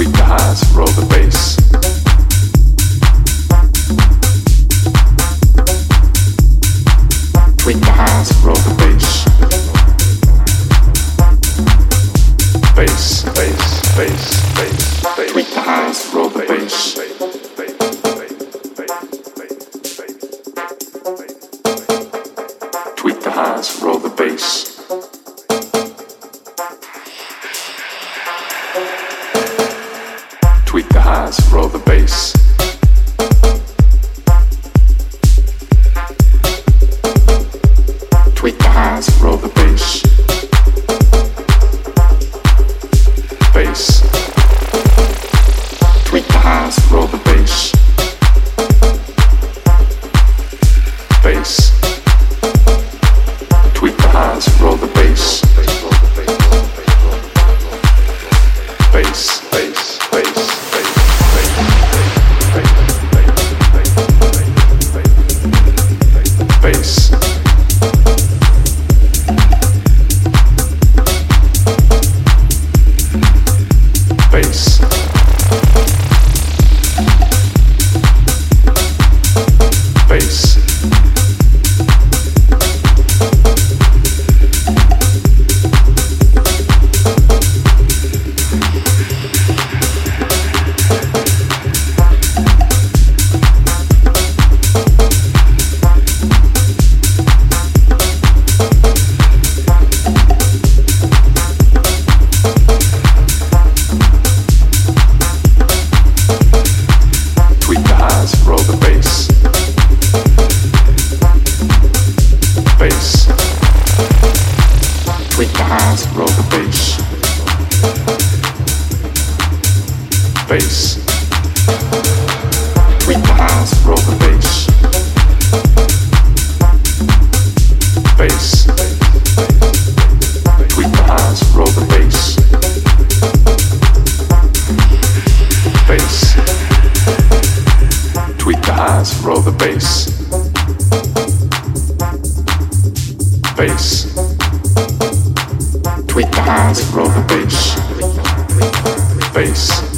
The highs, roll the bass.